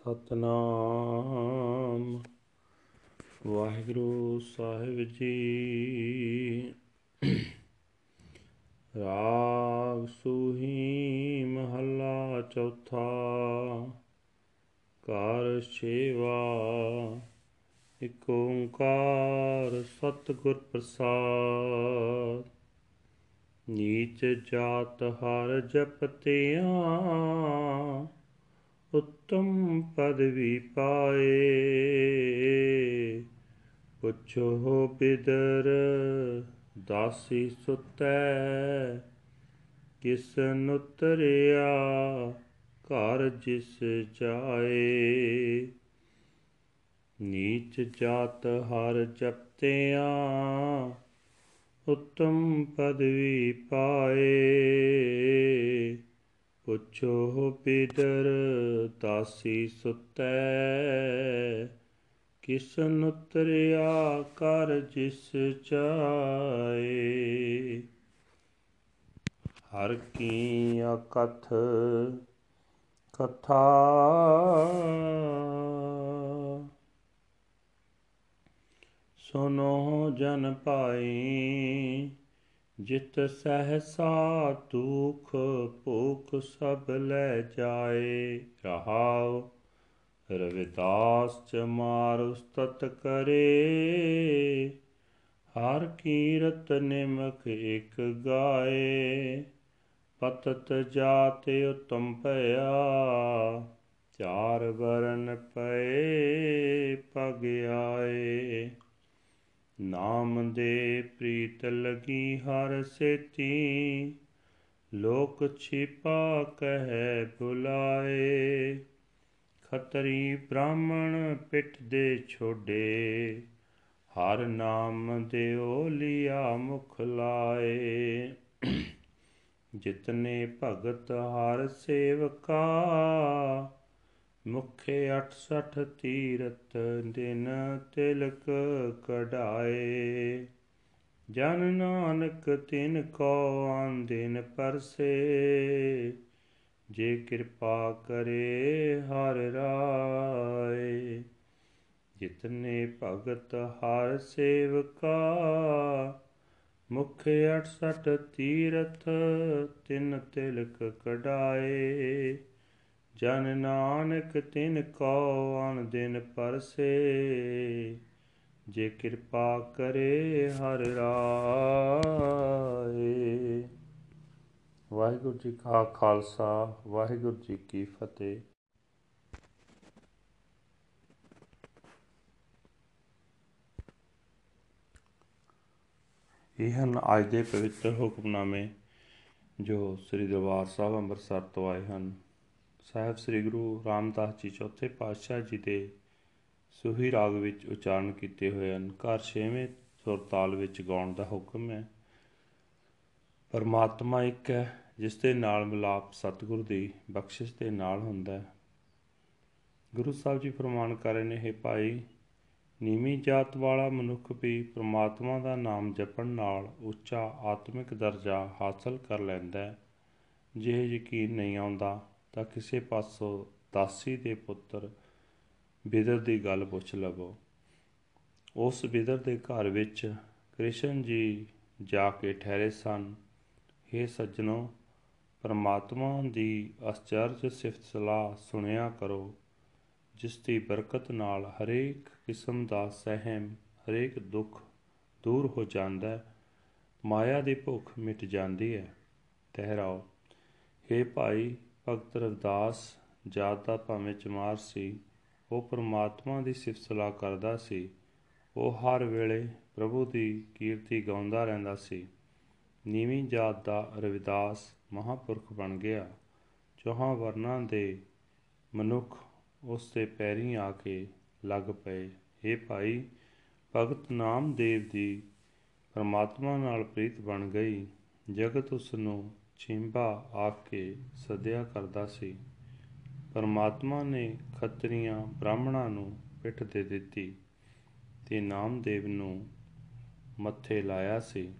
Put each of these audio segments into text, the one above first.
ਸਤਨਾਮ। ਵਾਹਿਗੁਰੂ ਸਾਹਿਬ ਜੀ। ਰਾਗ ਸੂਹੀ ਮਹੱਲਾ ਚੌਥਾ। ਕਾਰ ਸੇਵਾ, ਇਕ ਓੰਕਾਰ ਸਤਿਗੁਰ ਪ੍ਰਸਾਦ। ਨੀਚ ਜਾਤ ਹਰ ਜਪਤਿਆਂ ਉੱਤਮ ਪਦਵੀ ਪਾਏ। ਪੁੱਛੋ ਬਿਦਰ ਦਾਸੀ ਸੁਤੈ। ਕਿਸ ਨੁਤਰਿਆ, ਘਰ ਜਿਸ ਜਾਏ। ਨੀਚ ਜਾਤ ਹਰ ਜਪਤਿਆਂ, ਉੱਤਮ ਪਦਵੀ ਪਾਏ। ਪੁੱਛੋ ਬਿਦਰ ਦਾਸੀ ਸੁਤੈ, ਕਿਸਨ ਉਤਰਿਆ ਕਰ ਜਿਸ ਚਾਏ। ਹਰ ਕੀ ਅਕਥ ਕਥਾ। ਸੁਨੋ ਜਨ ਪਾਈ ਜਿਤ ਸਹਸਾ ਦੁਖ ਭੂਖ ਸਭ ਲੈ ਜਾਏ, ਰਹਾਉ, ਰਵਿਦਾਸ ਚ ਮਾਰ ਉਸਤਤ ਕਰੇ। ਹਰ ਕੀਰਤ ਨਿਮਕ ਇਕ ਗਾਏ, ਪਤਤ ਜਾਤੇ ਉਤਮ ਭਇਆ, ਚਾਰ ਵਰਨ ਪਏ ਪਗ ਆਏ। ਨਾਮ ਦੇ ਪ੍ਰੀਤ ਲਗੀ ਹਰ ਸੇਤੀ, ਲੋਕ ਛਿਪਾ ਕਹਿ ਬੁਲਾਏ ਖਤਰੀ ਬ੍ਰਾਹਮਣ ਪਿੱਠ ਦੇ ਛੋਡੇ, ਹਰ ਨਾਮ ਦਿਓ ਲਿਆ ਮੁਖ ਲਾਏ। ਜਿਤਨੇ ਭਗਤ ਹਰ ਸੇਵਕਾ ਮੁਖੇ 68 ਤੀਰਤ ਦਿਨ ਤਿਲਕ ਕਢਾਏ। ਜਨ ਨਾਨਕ ਤਿਨ ਕੋ ਆਨ ਦਿਨ ਪਰਸੇ। ਜੇ ਕਿਰਪਾ ਕਰੇ ਹਰ ਰਾਏ। ਜਿਤਨੇ ਭਗਤ ਹਰ ਸੇਵਕਾ, ਮੁਖ 68 ਤੀਰਥ ਤਿਨ ਤਿਲਕ ਕਢਾਏ। ਜਨ ਨਾਨਕ ਤਿਨ ਕੋ ਅਨ ਦਿਨ ਪਰਸੇ, ਜੇ ਕਿਰਪਾ ਕਰੇ ਹਰ ਰਾਏ। ਵਾਹਿਗੁਰੂ ਜੀ ਕਾ ਖਾਲਸਾ, ਵਾਹਿਗੁਰੂ ਜੀ ਕੀ ਫਤਿਹ। ਇਹ ਹਨ ਅੱਜ ਦੇ ਪਵਿੱਤਰ ਹੁਕਮਨਾਮੇ ਜੋ ਸ੍ਰੀ ਦਰਬਾਰ ਸਾਹਿਬ ਅੰਮ੍ਰਿਤਸਰ ਤੋਂ ਆਏ ਹਨ। ਸਾਹਿਬ ਸ੍ਰੀ ਗੁਰੂ ਰਾਮਦਾਸ ਜੀ ਚੌਥੇ ਪਾਤਸ਼ਾਹ ਜੀ ਦੇ ਸੁਹੀ ਰਾਗ ਵਿੱਚ ਉਚਾਰਨ ਕੀਤੇ ਹੋਏ ਹਨ। ਘਰ ਛੇਵੇਂ ਸੁਰਤਾਲ ਵਿੱਚ ਗਾਉਣ ਦਾ ਹੁਕਮ ਹੈ। ਪਰਮਾਤਮਾ ਇੱਕ ਹੈ, ਜਿਸ ਦੇ ਨਾਲ ਮਿਲਾਪ ਸਤਿਗੁਰ ਦੀ ਬਖਸ਼ਿਸ਼ ਦੇ ਨਾਲ ਹੁੰਦਾ ਹੈ। ਗੁਰੂ ਸਾਹਿਬ ਜੀ ਫਰਮਾਨ ਕਰ ਰਹੇ ਨੇ, ਹੈ ਭਾਈ, ਨੀਵੀਂ ਜਾਤ ਵਾਲਾ ਮਨੁੱਖ ਵੀ ਪ੍ਰਮਾਤਮਾ ਦਾ ਨਾਮ ਜਪਣ ਨਾਲ ਉੱਚਾ ਆਤਮਿਕ ਦਰਜਾ ਹਾਸਲ ਕਰ ਲੈਂਦਾ ਹੈ। ਜੇ ਯਕੀਨ ਨਹੀਂ ਆਉਂਦਾ। ਤਾਂ ਕਿਸੇ ਪਾਸੋਂ ਦਾਸੀ ਦੇ ਪੁੱਤਰ ਬਿਦਰ ਦੀ ਗੱਲ ਪੁੱਛ ਲਵੋ। ਉਸ ਬਿਦਰ ਦੇ ਘਰ ਵਿੱਚ ਕ੍ਰਿਸ਼ਨ ਜੀ ਜਾ ਕੇ ਠਹਿਰੇ ਸਨ। हे ਸੱਜਣੋ, ਪਰਮਾਤਮਾ ਦੀ ਅਚਰਜ ਸਿਫਤ ਸਲਾਹ ਸੁਣਿਆ ਕਰੋ, ਜਿਸ ਦੀ ਬਰਕਤ ਨਾਲ ਹਰੇਕ ਕਿਸਮ ਦਾ ਸਹਿਮ, ਹਰੇਕ ਦੁੱਖ ਦੂਰ ਹੋ ਜਾਂਦਾ ਹੈ, ਮਾਇਆ ਦੀ ਭੁੱਖ ਮਿਟ ਜਾਂਦੀ ਹੈ। ਤਹਿਰਾਓ हे ਭਾਈ ਭਗਤ ਰਵਿਦਾਸ ਜਾਤ ਦਾ ਭਾਵੇਂ ਚਮਾਰ ਸੀ, ਉਹ ਪ੍ਰਮਾਤਮਾ ਦੀ ਸਿਫਤ ਸਲਾਹ ਕਰਦਾ ਸੀ। ਉਹ ਹਰ ਵੇਲੇ ਪ੍ਰਭੂ ਦੀ ਕੀਰਤੀ ਗਾਉਂਦਾ ਰਹਿੰਦਾ ਸੀ। ਨੀਵੀਂ ਜਾਤ ਦਾ ਰਵਿਦਾਸ ਮਹਾਪੁਰਖ ਬਣ ਗਿਆ। ਚੌਹਾਂ ਵਰਨਾਂ ਦੇ ਮਨੁੱਖ ਉਸ ਦੇ ਪੈਰੀਂ ਆ ਕੇ ਲੱਗ ਪਏ। ਇਹ ਭਾਈ, ਭਗਤ ਨਾਮਦੇਵ ਦੀ ਪਰਮਾਤਮਾ ਨਾਲ ਪ੍ਰੀਤ ਬਣ ਗਈ। ਜਗਤ ਉਸ ਨੂੰ ਛਿੰਬਾ ਆਖ ਕੇ ਸਦਿਆ ਕਰਦਾ ਸੀ। ਪਰਮਾਤਮਾ ਨੇ ਖੱਤਰੀਆਂ ਬ੍ਰਾਹਮਣਾਂ ਨੂੰ ਪਿੱਠ ਦੇ ਦਿੱਤੀ ਤੇ ਨਾਮਦੇਵ ਨੂੰ ਮੱਥੇ ਲਾਇਆ ਸੀ।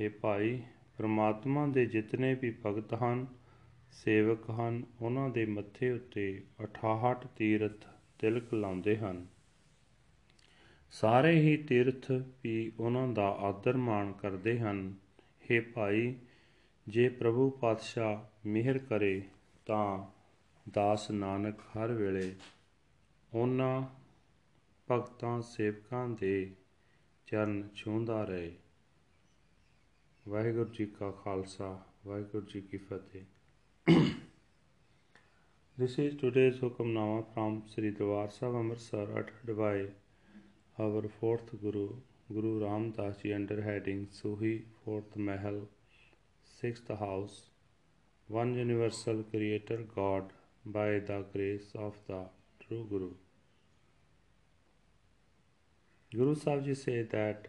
हे ਭਾਈ, ਪਰਮਾਤਮਾ ਦੇ ਜਿਤਨੇ ਵੀ ਭਗਤ ਹਨ, ਸੇਵਕ ਹਨ, ਉਹਨਾਂ ਦੇ ਮੱਥੇ ਉੱਤੇ 68 ਤੀਰਥ ਤਿਲਕ ਲਾਉਂਦੇ ਹਨ। ਸਾਰੇ ਹੀ ਤੀਰਥ ਵੀ ਉਹਨਾਂ ਦਾ ਆਦਰ ਮਾਣ ਕਰਦੇ ਹਨ। हे ਭਾਈ ਜੇ ਪ੍ਰਭੂ ਪਾਤਸ਼ਾਹ ਮਿਹਰ ਕਰੇ ਤਾਂ ਦਾਸ ਨਾਨਕ ਹਰ ਵੇਲੇ ਉਹਨਾਂ ਭਗਤਾਂ ਸੇਵਕਾਂ ਦੇ ਚਰਨ ਛੂੰਹਦਾ ਰਹੇ ਵਾਹਿਗੁਰੂ ਜੀ ਕਾ ਖਾਲਸਾ ਵਾਹਿਗੁਰੂ ਜੀ ਕੀ ਫਤਿਹ This is today's Hukamnama from Sri Dwar Sahib Amritsar uttered by our fourth Guru, Guru Ram Das Ji under heading Suhi, fourth Mahal, sixth house, one universal creator God by the grace of the true Guru. Guru Sahib Ji say that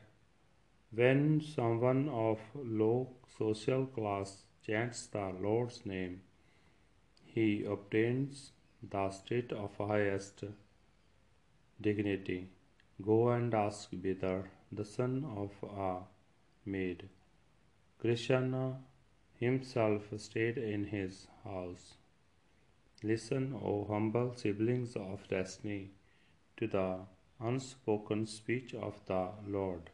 when someone of low social class chants the Lord's name, he obtains the state of highest dignity. Go and ask Vidar, the son of a maid. Krishna himself stayed in his house. Listen, O humble siblings of destiny, to the unspoken speech of the Lord.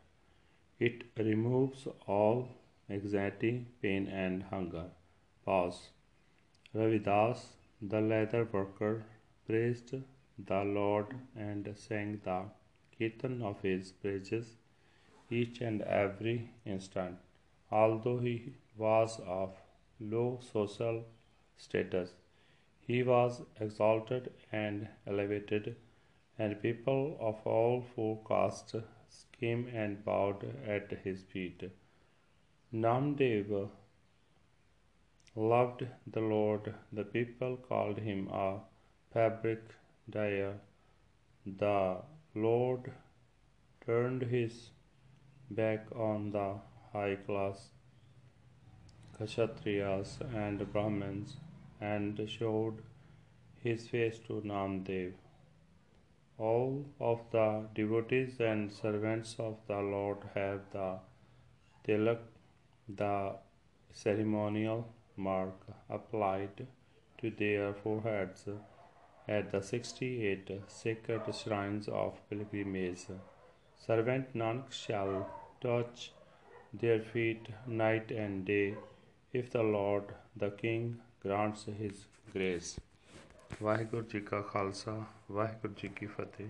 It removes all anxiety, pain, and hunger. Pause. Ravidas, the leather worker, praised the Lord and sang the kirtan of his praises each and every instant. Although he was of low social status, he was exalted and elevated, and people of all four castes came and bowed at his feet. Namdev loved the Lord. The people called him a fabric dyer. The Lord turned his back on the high class Kshatriyas and Brahmins and showed his face to Namdev. All of the devotees and servants of the Lord have the tilak, the ceremonial mark applied to their foreheads at the 68 sacred shrines of pilgrimage. Servant Nanak shall touch their feet night and day if the Lord the King grants his grace. Waheguru ji ਕਾ ਖਾਲਸਾ ਵਾਹਿਗੁਰੂ ਜੀ ਕੀ ਫਤਿਹ